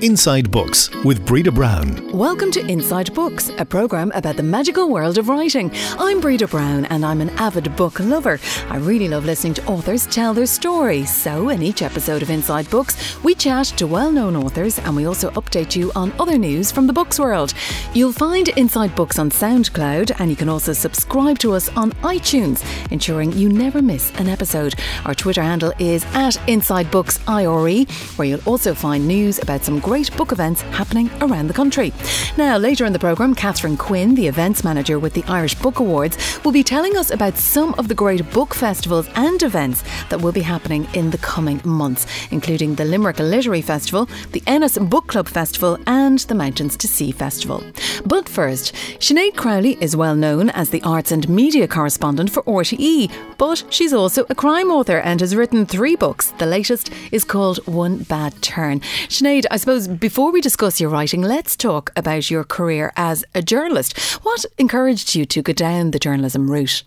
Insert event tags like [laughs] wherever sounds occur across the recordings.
Inside Books with Breda Brown. Welcome to Inside Books, a programme about the magical world of writing. I'm Breda Brown and I'm an avid book lover. I really love listening to authors tell their stories. So, in each episode of Inside Books, we chat to well known authors and we also update you on other news from the books world. You'll find Inside Books on SoundCloud and you can also subscribe to us on iTunes, ensuring you never miss an episode. Our Twitter handle is at Inside Books IRE, where you'll also find news about some great book events happening around the country. Now, later in the programme, Catherine Quinn, the events manager with the Irish Book Awards, will be telling us about some of the great book festivals and events that will be happening in the coming months, including the Limerick Literary Festival, the Ennis Book Club Festival, and the Mountains to Sea Festival. But first, Sinead Crowley is well known as the arts and media correspondent for RTE, but she's also a crime author and has written three books. The latest is called One Bad Turn. Sinead, I suppose before we discuss your writing, let's talk about your career as a journalist. What encouraged you to go down the journalism route?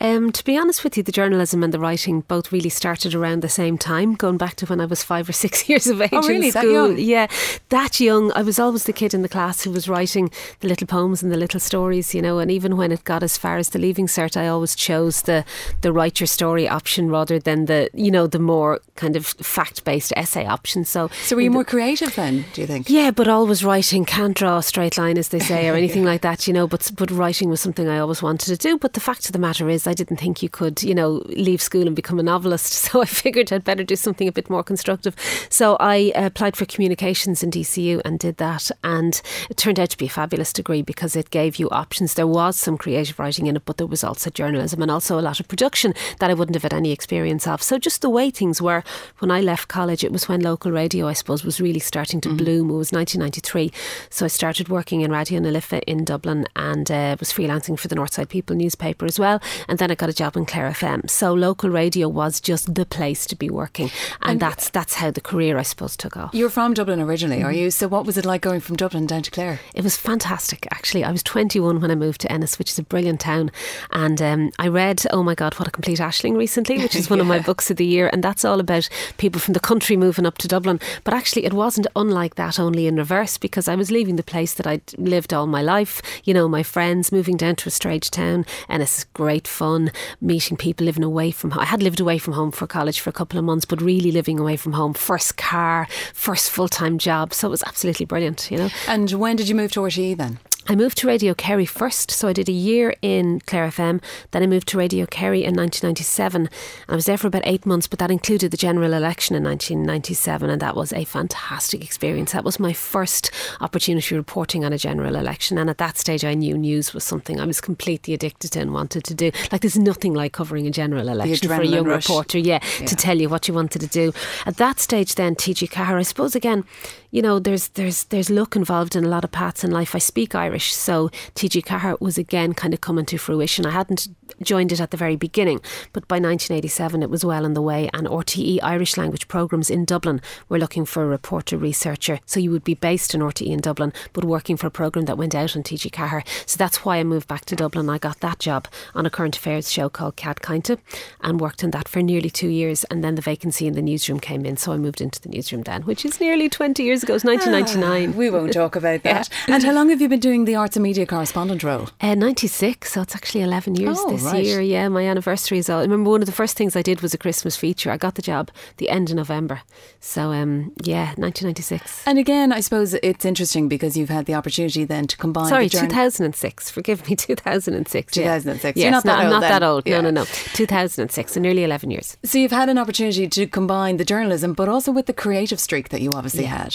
Um, to be honest with you, the journalism and the writing both really started around the same time, going back to when I was five or six [laughs] years of age oh, really? in school. That young? Yeah, that young. I was always the kid in the class who was writing the little poems and the little stories, you know. And even when it got as far as the leaving cert, I always chose the the write your story option rather than the you know the more kind of fact based essay option. So, so were you more creative then? Do you think? Yeah, but always writing. Can't draw a straight line, as they say, or [laughs] anything yeah. like that, you know. But but writing was something I always wanted to do. But the fact of the matter is, I didn't think you could, you know, leave school and become a novelist. [laughs] So I figured I'd better do something a bit more constructive. So I applied for communications in DCU and did that. And it turned out to be a fabulous degree because it gave you options. There was some creative writing in it, but there was also journalism and also a lot of production that I wouldn't have had any experience of. So just the way things were when I left college, it was when local radio, I suppose, was really starting to mm-hmm. bloom. It was 1993. So I started working in Raidió na Life in Dublin and uh, was freelancing for the Northside People newspaper as well. And then I got a job in Clare FM. So local radio was just the place to be working, and, and that's that's how the career, I suppose, took off. You're from Dublin originally, are you? So what was it like going from Dublin down to Clare? It was fantastic, actually. I was 21 when I moved to Ennis, which is a brilliant town, and um, I read, oh my God, what a complete Aisling recently, which is [laughs] one yeah. of my books of the year, and that's all about people from the country moving up to Dublin. But actually, it wasn't unlike that, only in reverse, because I was leaving the place that I'd lived all my life. You know, my friends moving down to a strange town, and it's great fun meeting people living away from home. I had lived away from home for college for a couple of months, but really living away from home, first car, first full time job. So it was absolutely brilliant, you know. And when did you move to RTE then? I moved to Radio Kerry first, so I did a year in Clare FM. Then I moved to Radio Kerry in 1997. And I was there for about eight months, but that included the general election in 1997, and that was a fantastic experience. That was my first opportunity reporting on a general election, and at that stage, I knew news was something I was completely addicted to and wanted to do. Like, there's nothing like covering a general election for a young rush. reporter, yeah, yeah, to tell you what you wanted to do. At that stage, then TG Ceathair, I suppose again, you know, there's there's there's luck involved in a lot of paths in life. I speak Irish, so TG Ceathair was again kind of coming to fruition. I hadn't joined it at the very beginning, but by 1987 it was well on the way. And RTE Irish language programs in Dublin were looking for a reporter researcher. So you would be based in RTE in Dublin, but working for a program that went out on TG Ceathair. So that's why I moved back to Dublin. I got that job on a current affairs show called Cead Cainte and worked on that for nearly two years. And then the vacancy in the newsroom came in, so I moved into the newsroom then, which is nearly 20 years years ago. It was 1999. Ah, we won't talk about [laughs] that. yeah. And how long have you been doing the arts and media correspondent role? Uh, 96, so it's actually 11 years oh, this right. year. Yeah, my anniversary is all. I remember one of the first things I did was a Christmas feature. I got the job the end of November. So, um, yeah, 1996. And again, I suppose it's interesting because you've had the opportunity then to combine. Sorry, 2006. Forgive me, [laughs] 2006. 2006. Yeah. You're not that no, old. Not that old. Yeah. No, no, no. 2006, so nearly 11 years. So you've had an opportunity to combine the journalism, but also with the creative streak that you obviously Yeah. had.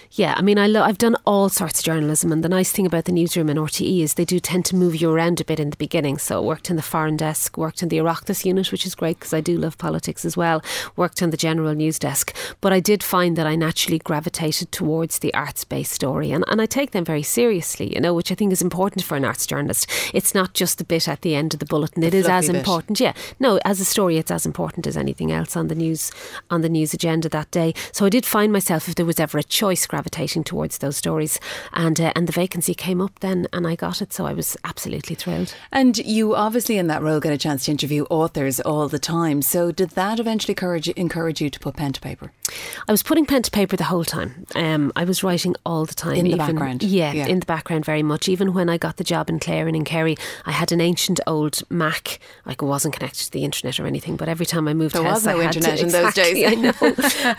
Yeah, I mean, I lo- I've done all sorts of journalism, and the nice thing about the newsroom in RTE is they do tend to move you around a bit in the beginning. So, I worked in the foreign desk, worked in the Oireachtas unit, which is great because I do love politics as well. Worked on the general news desk, but I did find that I naturally gravitated towards the arts-based story, and, and I take them very seriously, you know, which I think is important for an arts journalist. It's not just the bit at the end of the bulletin; The it is as bit. important. Yeah, no, as a story, it's as important as anything else on the news on the news agenda that day. So I did find myself, if there was ever a choice, gravitating towards those stories, and uh, and the vacancy came up then, and I got it. So I was absolutely thrilled. And you obviously in that role get a chance to interview authors all the time. So did that eventually encourage encourage you to put pen to paper? I was putting pen to paper the whole time. Um, I was writing all the time. In the even, background. Yeah, Yeah. in the background very much. Even when I got the job in Clare and in Kerry, I had an ancient old Mac. Like it wasn't connected to the internet or anything, but every time I moved There house, was no I internet to, in those days. [laughs] I know.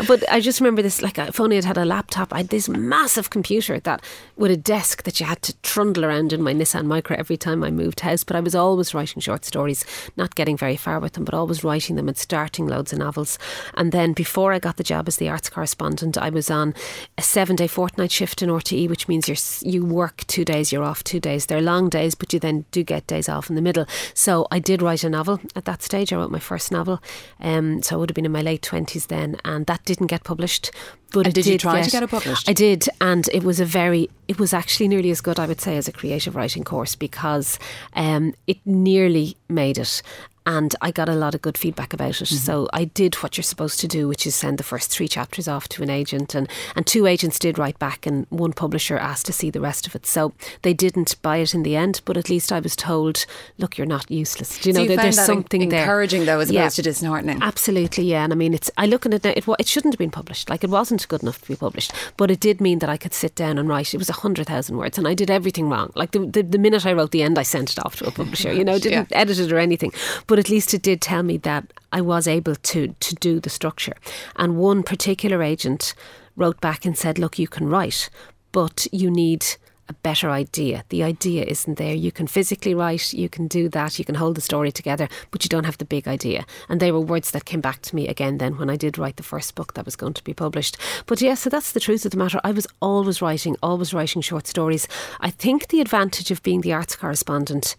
[laughs] but I just remember this. Like if only I'd had a laptop, I had this massive computer that with a desk that you had to trundle around in my Nissan Micra every time I moved house. But I was always writing short stories, not getting very far with them, but always writing them and starting loads of novels. And then before I got the job as the arts correspondent, I was on a seven day fortnight shift in RTE, which means you're, you work two days, you're off two days. They're long days, but you then do get days off in the middle. So I did write a novel at that stage. I wrote my first novel. Um, so I would have been in my late 20s then, and that didn't get published. But it did you try to get- get it published? I did, and it was a very, it was actually nearly as good, I would say, as a creative writing course because um, it nearly made it. And I got a lot of good feedback about it. Mm-hmm. So I did what you're supposed to do, which is send the first three chapters off to an agent. And, and two agents did write back, and one publisher asked to see the rest of it. So they didn't buy it in the end, but at least I was told, look, you're not useless. Do you know, you there- there's something there. encouraging though, as Yeah. opposed to disheartening. Absolutely, yeah. And I mean, it's I look at it now. It, it shouldn't have been published. Like it wasn't good enough to be published, but it did mean that I could sit down and write. It was a hundred thousand words, and I did everything wrong. Like the, the the minute I wrote the end, I sent it off to a publisher. [laughs] You know, didn't edit it or anything. But at least it did tell me that I was able to to do the structure. And one particular agent wrote back and said, "Look, you can write, but you need." a better idea. The idea isn't there. You can physically write, you can do that, you can hold the story together, but you don't have the big idea. And they were words that came back to me again then when I did write the first book that was going to be published. But yeah, so that's the truth of the matter. I was always writing, always writing short stories. I think the advantage of being the arts correspondent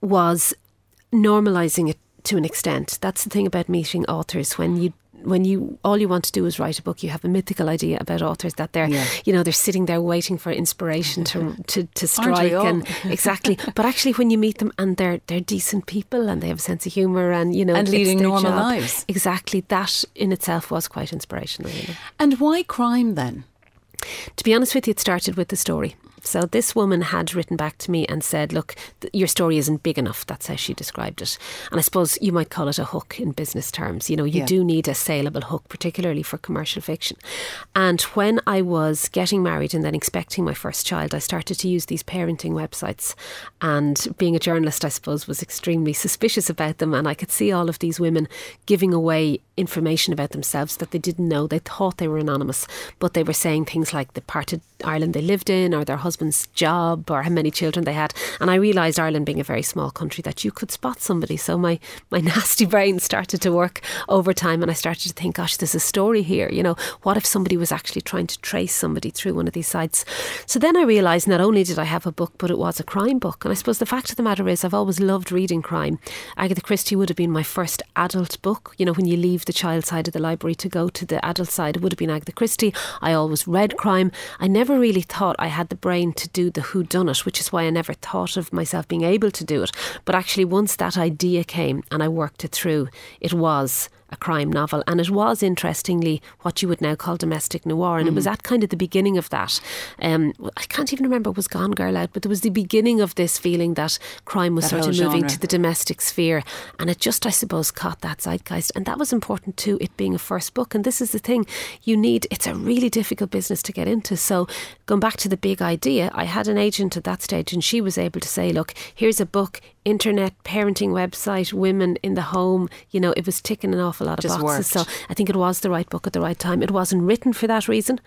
was normalizing it to an extent. That's the thing about meeting authors when you when you all you want to do is write a book, you have a mythical idea about authors that they're Yeah. you know they're sitting there waiting for inspiration to to, to [laughs] strike and [laughs] exactly. But actually, when you meet them and they're they're decent people and they have a sense of humour and you know And leading normal job. lives. exactly that in itself was quite inspirational. You know. And why crime then? To be honest with you, it started with the story. So this woman had written back to me and said, "Look, th- your story isn't big enough." That's how she described it. And I suppose you might call it a hook in business terms. You know, you Yeah. do need a saleable hook, particularly for commercial fiction. And when I was getting married and then expecting my first child, I started to use these parenting websites. And being a journalist, I suppose, was extremely suspicious about them. And I could see all of these women giving away information about themselves that they didn't know. They thought they were anonymous, but they were saying things like the part of Ireland they lived in, or their husband's job, or how many children they had. And I realised, Ireland being a very small country, that you could spot somebody. So my, my [laughs] nasty brain started to work over time, and I started to think, gosh, there's a story here. You know, what if somebody was actually trying to trace somebody through one of these sites? So then I realised not only did I have a book, but it was a crime book. And I suppose the fact of the matter is, I've always loved reading crime. Agatha Christie would have been my first adult book. You know, when you leave the child side of the library to go to the adult side, it would have been Agatha Christie. I always read crime. I never really thought I had the brain to do the who done it, which is why I never thought of myself being able to do it. But actually, once that idea came and I worked it through, it was a crime novel. And it was, interestingly, what you would now call domestic noir. And it Mm. was at kind of the beginning of that. Um, I can't even remember, was Gone Girl out? But there was the beginning of this feeling that crime was That sort of moving genre. to the domestic sphere. And it just, I suppose, caught that zeitgeist. And that was important too, it being a first book. And this is the thing you need, it's a really difficult business to get into. So going back to the big idea, I had an agent at that stage and she was able to say, look, here's a book, internet, parenting website, women in the home. You know, it was ticking an awful lot of Just boxes. worked. So I think it was the right book at the right time. It wasn't written for that reason.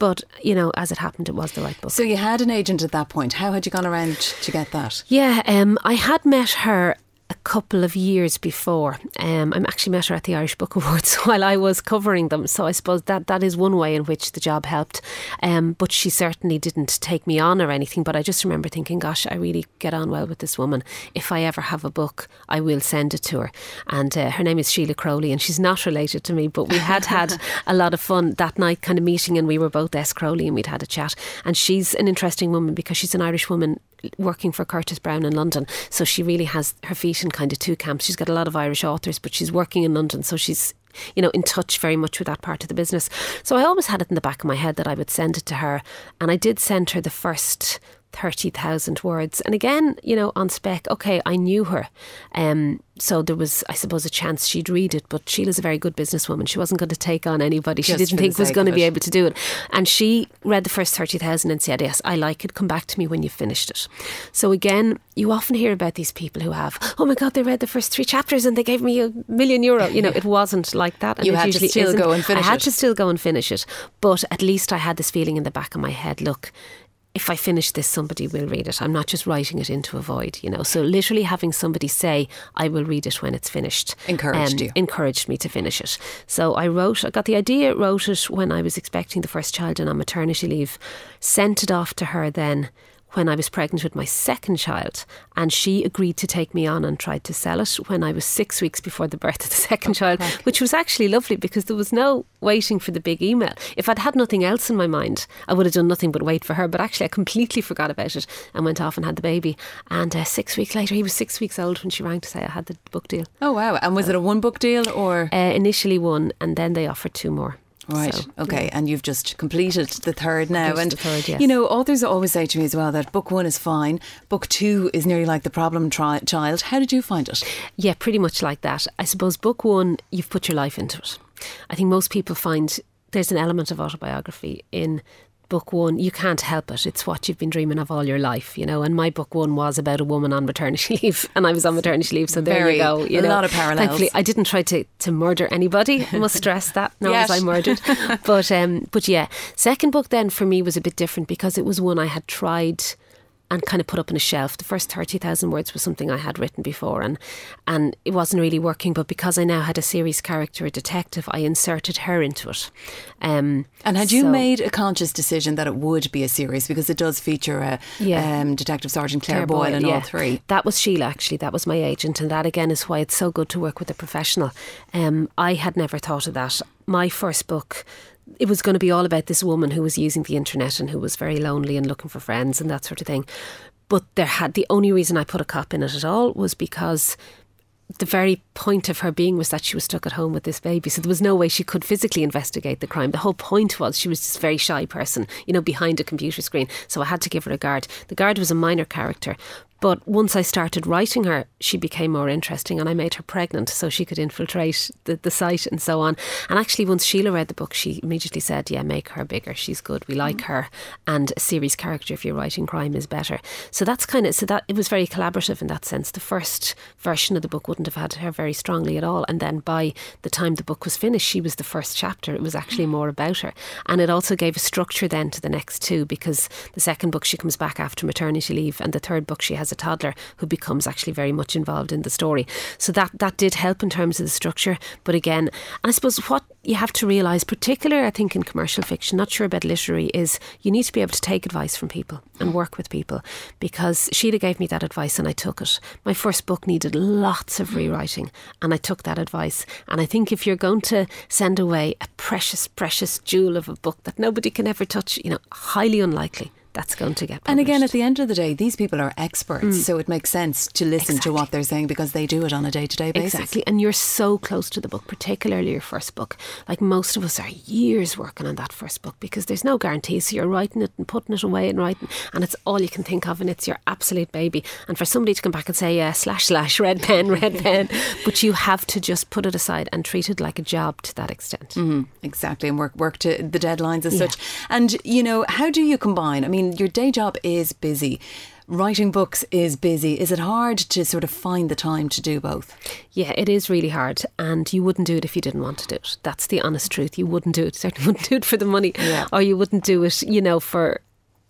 But, you know, as it happened, it was the right book. So you had an agent at that point. How had you gone around to get that? Yeah, um, I had met her a couple of years before. Um, I actually met her at the Irish Book Awards [laughs] while I was covering them. So I suppose that that is one way in which the job helped. Um, but she certainly didn't take me on or anything. But I just remember thinking, gosh, I really get on well with this woman. If I ever have a book, I will send it to her. And uh, her name is Sheila Crowley, and she's not related to me, but we had had [laughs] a lot of fun that night, kind of meeting, and we were both S. Crowley, and we'd had a chat. And she's an interesting woman because she's an Irish woman working for Curtis Brown in London. So she really has her feet in kind of two camps. She's got a lot of Irish authors, but she's working in London, so she's you know in touch very much with that part of the business. So I always had it in the back of my head that I would send it to her, and I did send her the first 30,000 words. And again, you know, on spec, okay, I knew her. Um, so there was, I suppose, a chance she'd read it, but Sheila's a very good businesswoman. She wasn't going to take on anybody she didn't think was going to be able to do it. And she read the first 30,000 and said, Yes, I like it. Come back to me when you've finished it. So again, you often hear about these people who have, oh my God, they read the first three chapters and they gave me a million euro. You know, it wasn't like that. And You had to still isn't. go and finish it. I had to still go and finish it. But at least I had this feeling in the back of my head look, if I finish this, somebody will read it. I'm not just writing it into a void, you know. So literally having somebody say, I will read it when it's finished. um, Encouraged you. Encouraged me to finish it. So I wrote, I got the idea, wrote it when I was expecting the first child and on maternity leave, sent it off to her then when I was pregnant with my second child, and she agreed to take me on and tried to sell it when I was six weeks before the birth of the [laughs] second child, which was actually lovely because there was no waiting for the big email. If I'd had nothing else in my mind, I would have done nothing but wait for her. But actually, I completely forgot about it and went off and had the baby. And uh, six weeks later, he was six weeks old when she rang to say I had the book deal. Oh wow! And was it a one book deal or Uh, initially one, and then they offered two more. Right? So, okay, and you've just completed the third now, Completed and third, yes. you know, authors always say to me as well that book one is fine, book two is nearly like the problem tri- child. How did you find it? Yeah, pretty much like that. I suppose book one, you've put your life into it. I think most people find there's an element of autobiography in book one. You can't help it. It's what you've been dreaming of all your life, you know. And my book one was about a woman on maternity [laughs] leave, and I was on maternity leave. So there Very- you go. You a know, lot of parallels. Thankfully, I didn't try to, to murder anybody. I must stress that. [laughs] Was Yes. I murdered. [laughs] but um, but yeah, second book then for me was a bit different because it was one I had tried and kind of put up on a shelf. The first 30,000 words was something I had written before and and it wasn't really working but because I now had a series character a detective I inserted her into it. Um, And had you made a conscious decision that it would be a series because it does feature a Yeah. um, Detective Sergeant Claire, Claire Boyle in all three? That was Sheila, actually. That was my agent. And that, again, is why it's so good to work with a professional. Um, I had never thought of that. My first book, it was going to be all about this woman who was using the internet and who was very lonely and looking for friends and that sort of thing. But there had the only reason I put a cop in it at all was because the very point of her being was that she was stuck at home with this baby. So there was no way she could physically investigate the crime. The whole point was she was this very shy person, you know, behind a computer screen. So I had to give her a guard. The guard was a minor character. But once I started writing her, she became more interesting and I made her pregnant so she could infiltrate the, the site and so on. And actually, once Sheila read the book, she immediately said, Yeah, make her bigger. She's good. We like mm. her. And a series character, if you're writing crime, is better. So that's kind of, so that it was very collaborative in that sense. The first version of the book wouldn't have had her very strongly at all. And then by the time the book was finished, she was the first chapter. It was actually more about her. And it also gave a structure then to the next two because the second book she comes back after maternity leave, and the third book she has a toddler who becomes actually very much involved in the story. So that that did help in terms of the structure. But again, I suppose what you have to realise, particularly I think in commercial fiction, not sure about literary, is you need to be able to take advice from people and work with people because Sheila gave me that advice and I took it. My first book needed lots of rewriting and I took that advice. And I think if you're going to send away a precious, precious jewel of a book that nobody can ever touch, you know, highly unlikely that's going to get better. And again, at the end of the day, these people are experts, so it makes sense to listen to what they're saying because they do it on a day to day basis. Exactly. And you're so close to the book, particularly your first book. Like most of us are years working on that first book because there's no guarantee. So you're writing it and putting it away and writing, and it's all you can think of, and it's your absolute baby. And for somebody to come back and say, yeah, slash, slash, red pen, red pen, [laughs] but you have to just put it aside and treat it like a job to that extent. Mm, exactly, and work work to the deadlines as such. And you know, how do you combine? I mean, your day job is busy. Writing books is busy. Is it hard to sort of find the time to do both? Yeah, it is really hard, and you wouldn't do it if you didn't want to do it. That's the honest truth. You wouldn't do it. [laughs] Certainly wouldn't do it for the money, Yeah. or you wouldn't do it, you know, for.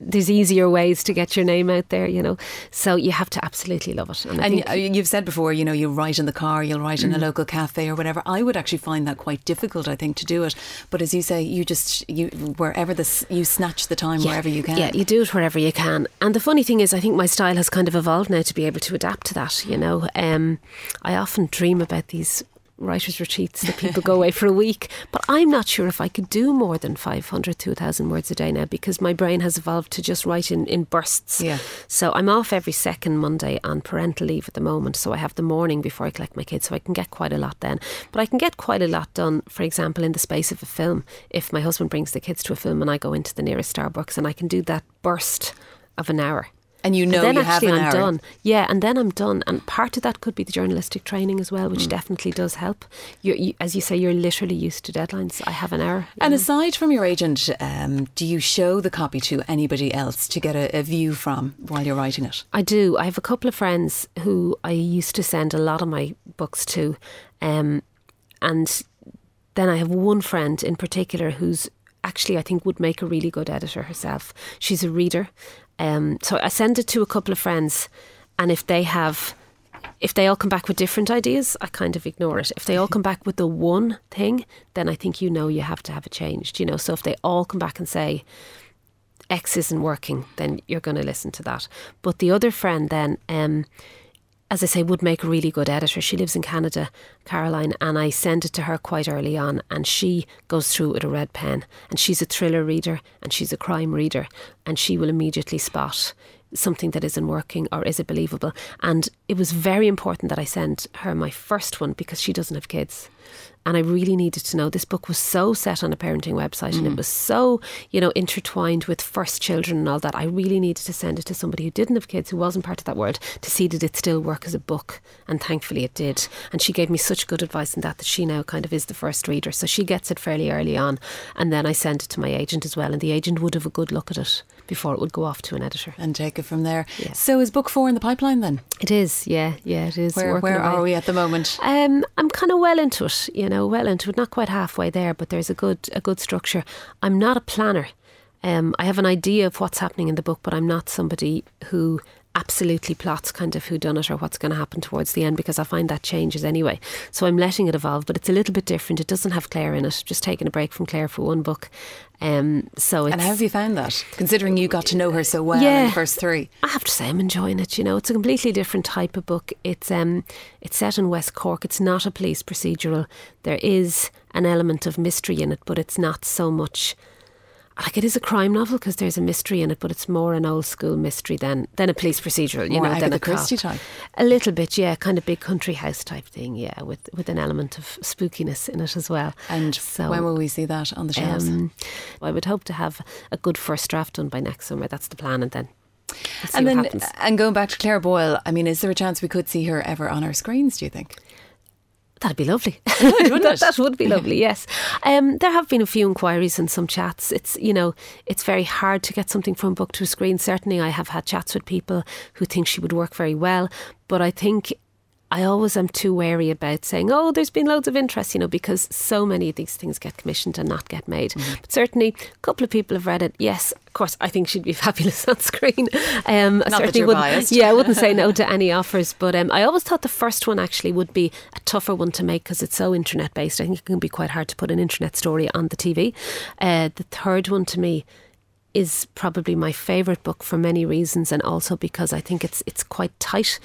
There's easier ways to get your name out there, you know. So you have to absolutely love it. And, And you've said before, you know, you write in the car, you'll write in a local cafe or whatever. I would actually find that quite difficult, I think, to do it. But as you say, you just you wherever this you snatch the time wherever you can. Yeah, you do it wherever you can. And the funny thing is, I think my style has kind of evolved now to be able to adapt to that. You know, um, I often dream about these writers' retreats that people go away for a week, but I'm not sure if I could do more than 500 to 1,000 words a day now because my brain has evolved to just write in, in bursts. Yeah. So I'm off every second Monday on parental leave at the moment. So I have the morning before I collect my kids, so I can get quite a lot then. But I can get quite a lot done, for example, in the space of a film. If my husband brings the kids to a film and I go into the nearest Starbucks and I can do that burst of an hour. And you know and then you have actually an I'm hour. done. Yeah, and then I'm done. And part of that could be the journalistic training as well, which definitely does help. You, you, as you say, you're literally used to deadlines. I have an hour. And know. aside from your agent, um, do you show the copy to anybody else to get a, a view from while you're writing it? I do. I have a couple of friends who I used to send a lot of my books to, um, and then I have one friend in particular who's actually I think would make a really good editor herself. She's a reader, um, so I send it to a couple of friends, and if they have. If they all come back with different ideas, I kind of ignore it. If they all come back with the one thing, then I think you know you have to have it changed. You know, so if they all come back and say, X isn't working, then you're going to listen to that. But the other friend, then, um, as I say, would make a really good editor. She lives in Canada, Caroline, and I send it to her quite early on, and she goes through it with a red pen. And she's a thriller reader and she's a crime reader, and she will immediately spot something that isn't working or is it believable. And it was very important that I sent her my first one because she doesn't have kids. And I really needed to know this book was so set on a parenting website and it mm. was so, you know, intertwined with first children and all that. I really needed to send it to somebody who didn't have kids, who wasn't part of that world, to see did it still work as a book. And thankfully it did. And she gave me such good advice in that that she now kind of is the first reader. So she gets it fairly early on. And then I send it to my agent as well. And the agent would have a good look at it before it would go off to an editor. And take it from there. Yeah. So is book four in the pipeline then? It is, yeah, yeah, it is. Where, where are we at the moment? Um, I'm kind of well into it, you know, well into it. Not quite halfway there, but there's a good a good structure. I'm not a planner. Um, I have an idea of what's happening in the book, but I'm not somebody who absolutely plots kind of who done it or what's going to happen towards the end because I find that changes anyway. So I'm letting it evolve, but it's a little bit different. It doesn't have Claire in it. Just taking a break from Claire for one book. Um, so it's, And how have you found that? Considering you got to know her so well in Yeah. the first three. I have to say I'm enjoying it. You know, it's a completely different type of book. It's um, it's set in West Cork. It's not a police procedural. There is an element of mystery in it, but it's not so much. Like it is a crime novel because there's a mystery in it, but it's more an old school mystery than than a police procedural. You More know, than a. Christie type. A little bit, yeah, kind of big country house type thing, yeah, with with an element of spookiness in it as well. And So, when will we see that on the shelves? Um, I would hope to have a good first draft done by next summer. That's the plan, and then. and then, happens. and going back to Claire Boyle, I mean, is there a chance we could see her ever on our screens? Do you think? That'd be lovely. [laughs] wouldn't that, that would be lovely. Yes, um, there have been a few inquiries and some chats. It's you know it's very hard to get something from book to screen. Certainly, I have had chats with people who think she would work very well, but I think. I always am too wary about saying, oh, there's been loads of interest, you know, because so many of these things get commissioned and not get made. Mm-hmm. But certainly, a couple of people have read it. Yes, of course, I think she'd be [laughs] fabulous on screen. Um, I Not that certainly wouldn't, biased. Yeah, I wouldn't say no [laughs] to any offers. But um, I always thought the first one actually would be a tougher one to make because it's so internet based. I think it can be quite hard to put an internet story on the TV. Uh, the third one to me is probably my favourite book for many reasons, and also because I think it's it's quite tight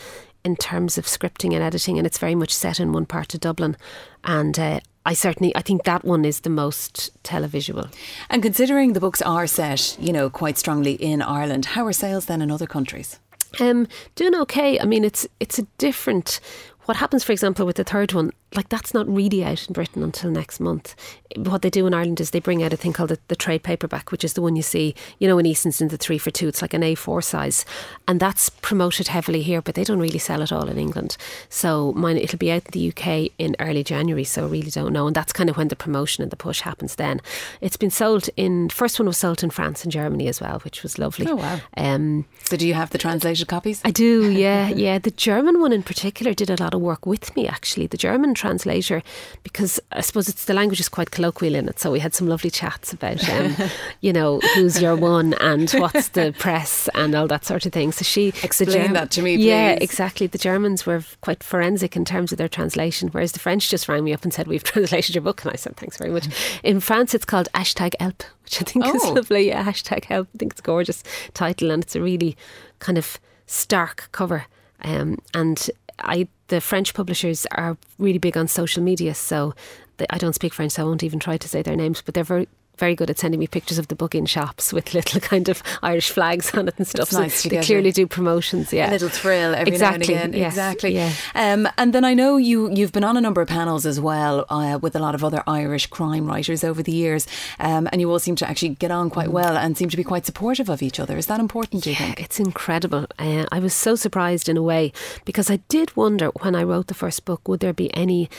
in terms of scripting and editing, and it's very much set in one part of Dublin. And uh, I certainly I think that one is the most televisual. And considering the books are set, you know, quite strongly in Ireland, how are sales then in other countries? Um, doing okay. I mean, it's it's a different. What happens, for example, with the third one, like that's not really out in Britain until next month. What they do in Ireland is they bring out a thing called the, the trade paperback, which is the one you see, you know, in Eason's in the three for two. It's like an A4 size, and that's promoted heavily here, but they don't really sell it all in England. So mine, it'll be out in the UK in early January. So I really don't know, and that's kind of when the promotion and the push happens. Then it's been sold in. First one was sold in France and Germany as well, which was lovely. Oh, wow. Um, So do you have the translated copies? I do, yeah, [laughs] yeah. The German one in particular did a lot of work with me, actually. The German translator, because I suppose it's the language is quite colloquial in it. So we had some lovely chats about, um, [laughs] you know, who's your one and what's the press and all that sort of thing. So she the Explain that to me, Yeah, exactly. The Germans were quite forensic in terms of their translation, whereas the French just rang me up and said, "We've [laughs] translated your book," and I said, "Thanks very much." In France, it's called hashtag help, which I think is Oh. lovely. Yeah, hashtag help. I think it's a gorgeous title, and it's a really kind of stark cover. Um, and I, the French publishers are really big on social media, so they, I don't speak French, so I won't even try to say their names. But they're very, very good at sending me pictures of the book in shops with [laughs] little kind of Irish flags on it and stuff. It's so nice they clearly do promotions. Yeah, a little thrill every exactly. now and again. yes, Exactly. Yeah. Um, and then I know you you've been on a number of panels as well uh, with a lot of other Irish crime writers over the years, um, and you all seem to actually get on Mm. quite well and seem to be quite supportive of each other. Is that important? Do you think? It's incredible. Uh, I was so surprised in a way because I did wonder when I wrote the first book would there be any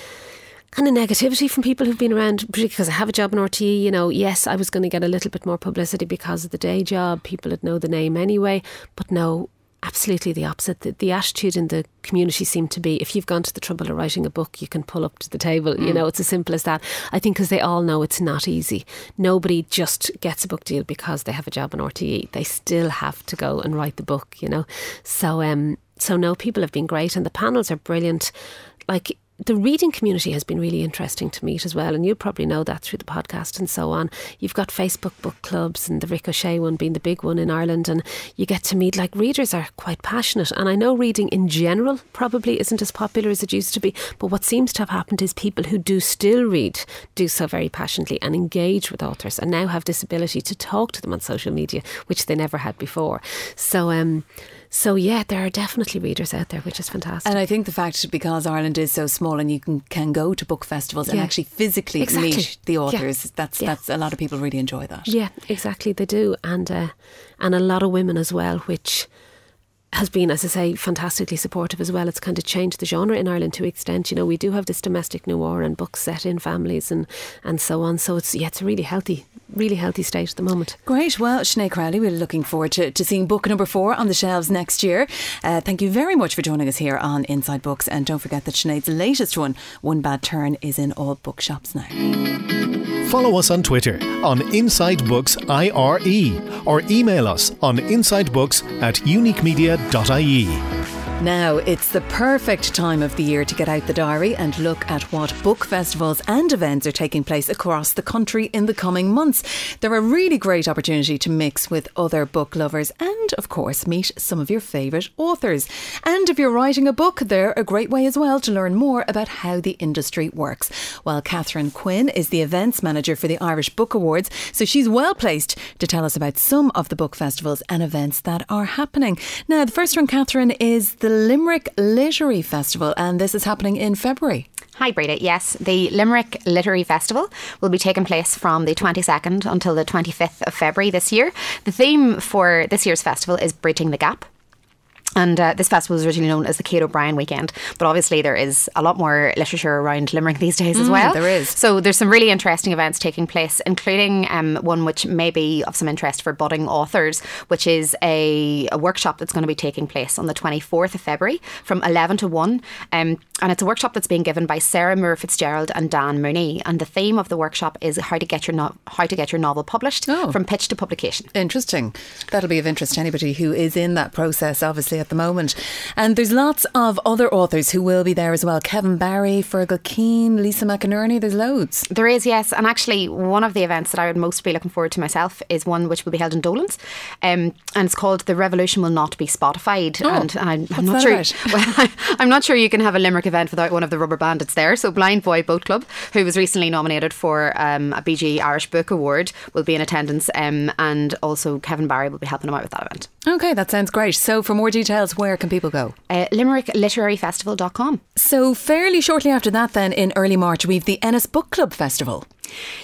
kind of negativity from people who've been around, particularly because I have a job in RTE. You know, yes, I was going to get a little bit more publicity because of the day job. People would know the name anyway. But no, absolutely the opposite. The, the attitude in the community seemed to be if you've gone to the trouble of writing a book, you can pull up to the table. You know, it's as simple as that. I think because they all know it's not easy. Nobody just gets a book deal because they have a job in RTE. They still have to go and write the book, you know. So, um, so no, people have been great and the panels are brilliant. Like, the reading community has been really interesting to meet as well, and you probably know that through the podcast and so on. You've got Facebook book clubs, and the Rick O'Shea one being the big one in Ireland, and you get to meet like readers are quite passionate. And I know reading in general probably isn't as popular as it used to be, but what seems to have happened is people who do still read do so very passionately and engage with authors, and now have this ability to talk to them on social media, which they never had before. So, um, so yeah, there are definitely readers out there, which is fantastic. And I think the fact because Ireland is so small and you can, can go to book festivals and actually physically Exactly. meet the Yeah. authors, that's Yeah. that's a lot of people really enjoy that. Yeah, exactly. They do, and uh, and a lot of women as well, which has been, as I say, fantastically supportive as well. It's kind of changed the genre in Ireland to extent. You know, we do have this domestic noir and books set in families and and so on. So it's yeah, it's a really healthy, really healthy state at the moment. Great. Well, Sinead Crowley, we're looking forward to, to seeing book number four on the shelves next year. Uh, thank you very much for joining us here on Inside Books. And don't forget that Sinead's latest one, One Bad Turn, is in all bookshops now. Follow us on Twitter on Inside Books IRE or email us on insidebooks at uniquemedia.ie. Now, it's the perfect time of the year to get out the diary and look at what book festivals and events are taking place across the country in the coming months. They're a really great opportunity to mix with other book lovers and, of course, meet some of your favourite authors. And if you're writing a book, they're a great way as well to learn more about how the industry works. While Catherine Quinn is the events manager for the Irish Book Awards, so she's well placed to tell us about some of the book festivals and events that are happening. Now, the first one, Catherine, is the Limerick Literary Festival, and this is happening in February. Hi, Breda. Yes, the Limerick Literary Festival will be taking place from the 22nd until the 25th of February this year. The theme for this year's festival is Bridging the Gap. And uh, this festival is originally known as the Kate O'Brien Weekend, but obviously there is a lot more literature around Limerick these days as well. there is. So there's some really interesting events taking place, including um, one which may be of some interest for budding authors, which is a, a workshop that's going to be taking place on the 24th of February from 11 to 1. Um, and it's a workshop that's being given by Sarah Moore Fitzgerald and Dan Mooney. And the theme of the workshop is how to get your no- how to get your novel published Oh. from pitch to publication. Interesting. That'll be of interest to anybody who is in that process, obviously, at the moment. And there's lots of other authors who will be there as well Kevin Barry, Fergal Keane, Lisa McInerney. There's loads. There is, yes. And actually, one of the events that I would most be looking forward to myself is one which will be held in Dolan's. Um, and it's called The Revolution Will Not Be Spotified. Oh, and, and [laughs] I, what's I'm not sure. about? Well, I'm not sure you can have a Limerick event without one of the Rubberbandits there. So, Blindboy Boatclub, who was recently nominated for um, a BG Irish Book Award, will be in attendance. Um, and also, Kevin Barry will be helping him out with that event. Okay, that sounds great. So, for more details, where can people go? Uh, LimerickLiteraryFestival.com. So, fairly shortly after that, then in early March, we've the Ennis Book Club Festival.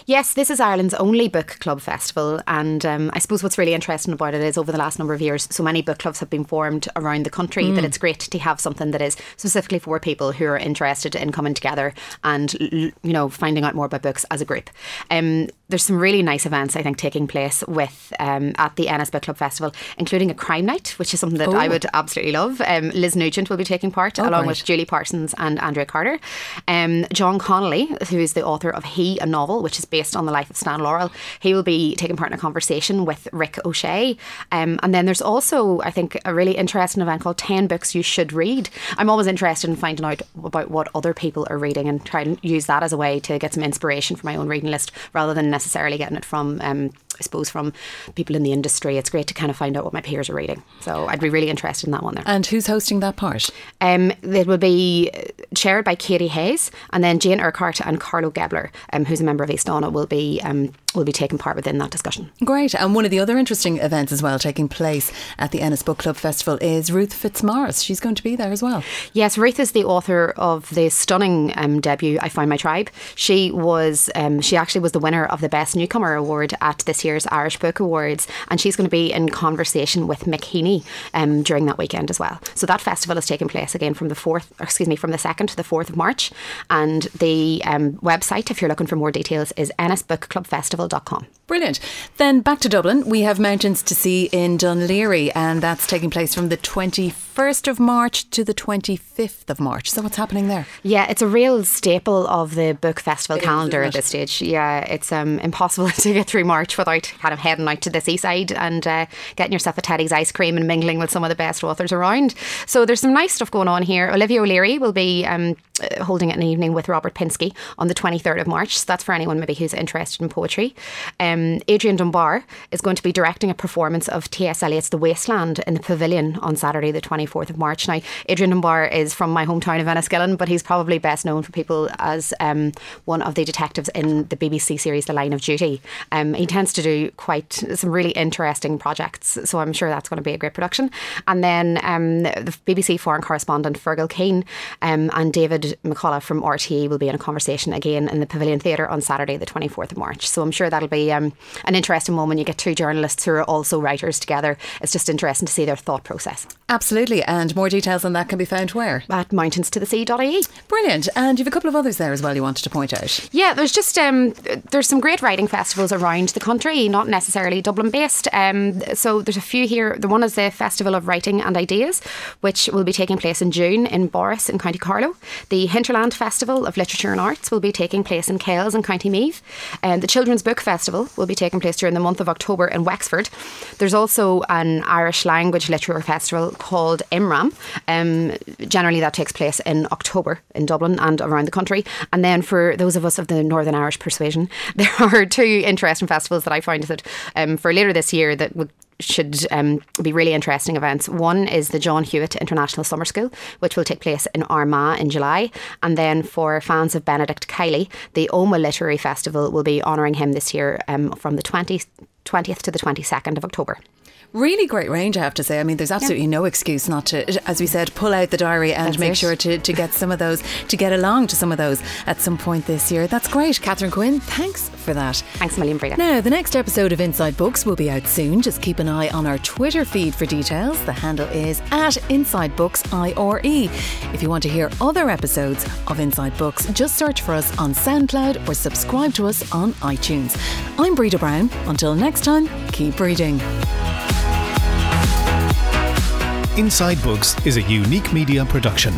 Yes, this is Ireland's only book club festival, and um, I suppose what's really interesting about it is over the last number of years, so many book clubs have been formed around the country that it's great to have something that is specifically for people who are interested in coming together and you know finding out more about books as a group. Um, there's some really nice events I think taking place with um, at the Ennis Book Club Festival, including a crime night, which is something that I Oh. would absolutely love. Um, Liz Nugent will be taking part Oh, along great. with Julie Parsons and Andrea Carter. Um, John Connolly, who is the author of He, a novel, which is based on the life of Stan Laurel, he will be taking part in a conversation with Rick O'Shea. Um, and then there's also, I think, a really interesting event called 10 Books You Should Read. I'm always interested in finding out about what other people are reading and try and use that as a way to get some inspiration for my own reading list rather than necessarily getting it from um, I suppose, from people in the industry. It's great to kind of find out what my peers are reading. So I'd be really interested in that one there. And who's hosting that part? Um, it will be chaired by Katie Hayes, and then Jane Urquhart and Carlo Gebler, um, who's a member of Aosdána, will be um, will be taking part within that discussion. Great. And one of the other interesting events as well taking place at the Ennis Book Club Festival is Ruth Fitzmaurice. She's going to be there as well. Yes, Ruth is the author of the stunning um, debut "I Find My Tribe." She was um, she actually was the winner of the Best Newcomer Award at this year's Irish Book Awards, and she's going to be in conversation with Mick Heaney um, during that weekend as well. So that festival is taking place again from the fourth, excuse me, from the second to the fourth of March, and the um, website, if you're looking for more details, is ennisbookclubfestival.com. Brilliant. Then back to Dublin. We have Mountains to Sea in Laoghaire, and that's taking place from the 21st of March to the 25th of March. So, what's happening there? Yeah, it's a real staple of the book festival it calendar is, at this stage. Yeah, it's um, impossible [laughs] to get through March without kind of heading out to the seaside and uh, getting yourself a Teddy's ice cream and mingling with some of the best authors around. So, there's some nice stuff going on here. Olivia O'Leary will be um, uh, holding an evening with Robert Pinsky on the 23rd of March. So, that's for anyone maybe who's interested in poetry. Um, Adrian Dunbar is going to be directing a performance of T.S. Eliot's The Wasteland in the Pavilion on Saturday, the 24th of March. Now, Adrian Dunbar is from my hometown of Enniskillen, but he's probably best known for people as um, one of the detectives in the BBC series The Line of Duty. Um, he tends to do quite some really interesting projects, so I'm sure that's going to be a great production. And then um, the BBC foreign correspondent Fergal Keane um, and David McCullagh from RTE will be in a conversation again in the Pavilion Theatre on Saturday, the 24th of March. So I'm sure that'll be um, an interesting moment. You get two journalists who are also writers together. It's just interesting to see their thought process. Absolutely. And more details on that can be found where? At mountains to the mountainstothesea.ie. Brilliant. And you've a couple of others there as well you wanted to point out. Yeah, there's just um, there's some great writing festivals around the country, not necessarily Dublin based. Um, so there's a few here. The one is the Festival of Writing and Ideas, which will be taking place in June in Borris in County Carlow. The Hinterland Festival of Literature and Arts will be taking place in Kells in County Meath. And the Children's Book Festival will be taking place during the month of October in Wexford. There's also an Irish language literature festival called IMRAM. Um, generally, that takes place in October in Dublin and around the country. And then for those of us of the Northern Irish persuasion, [laughs] there are two interesting festivals that I find that um, for later this year that would should um, be really interesting events. One is the John Hewitt International Summer School, which will take place in Armagh in July. And then for fans of Benedict Kiely, the Omagh Literary Festival will be honouring him this year um, from the 20th, 20th to the 22nd of October. Really great range, I have to say. I mean, there's absolutely yeah. no excuse not to, as we said, pull out the diary and That's make it. sure to, to get some of those, to get along to some of those at some point this year. That's great. Catherine Quinn, thanks for that. Thanks a million, Breda. Now, the next episode of Inside Books will be out soon. Just keep an eye on our Twitter feed for details. The handle is at Inside Books IRE. If you want to hear other episodes of Inside Books, just search for us on SoundCloud or subscribe to us on iTunes. I'm Breda Brown. Until next time, keep reading. Inside Books is a unique media production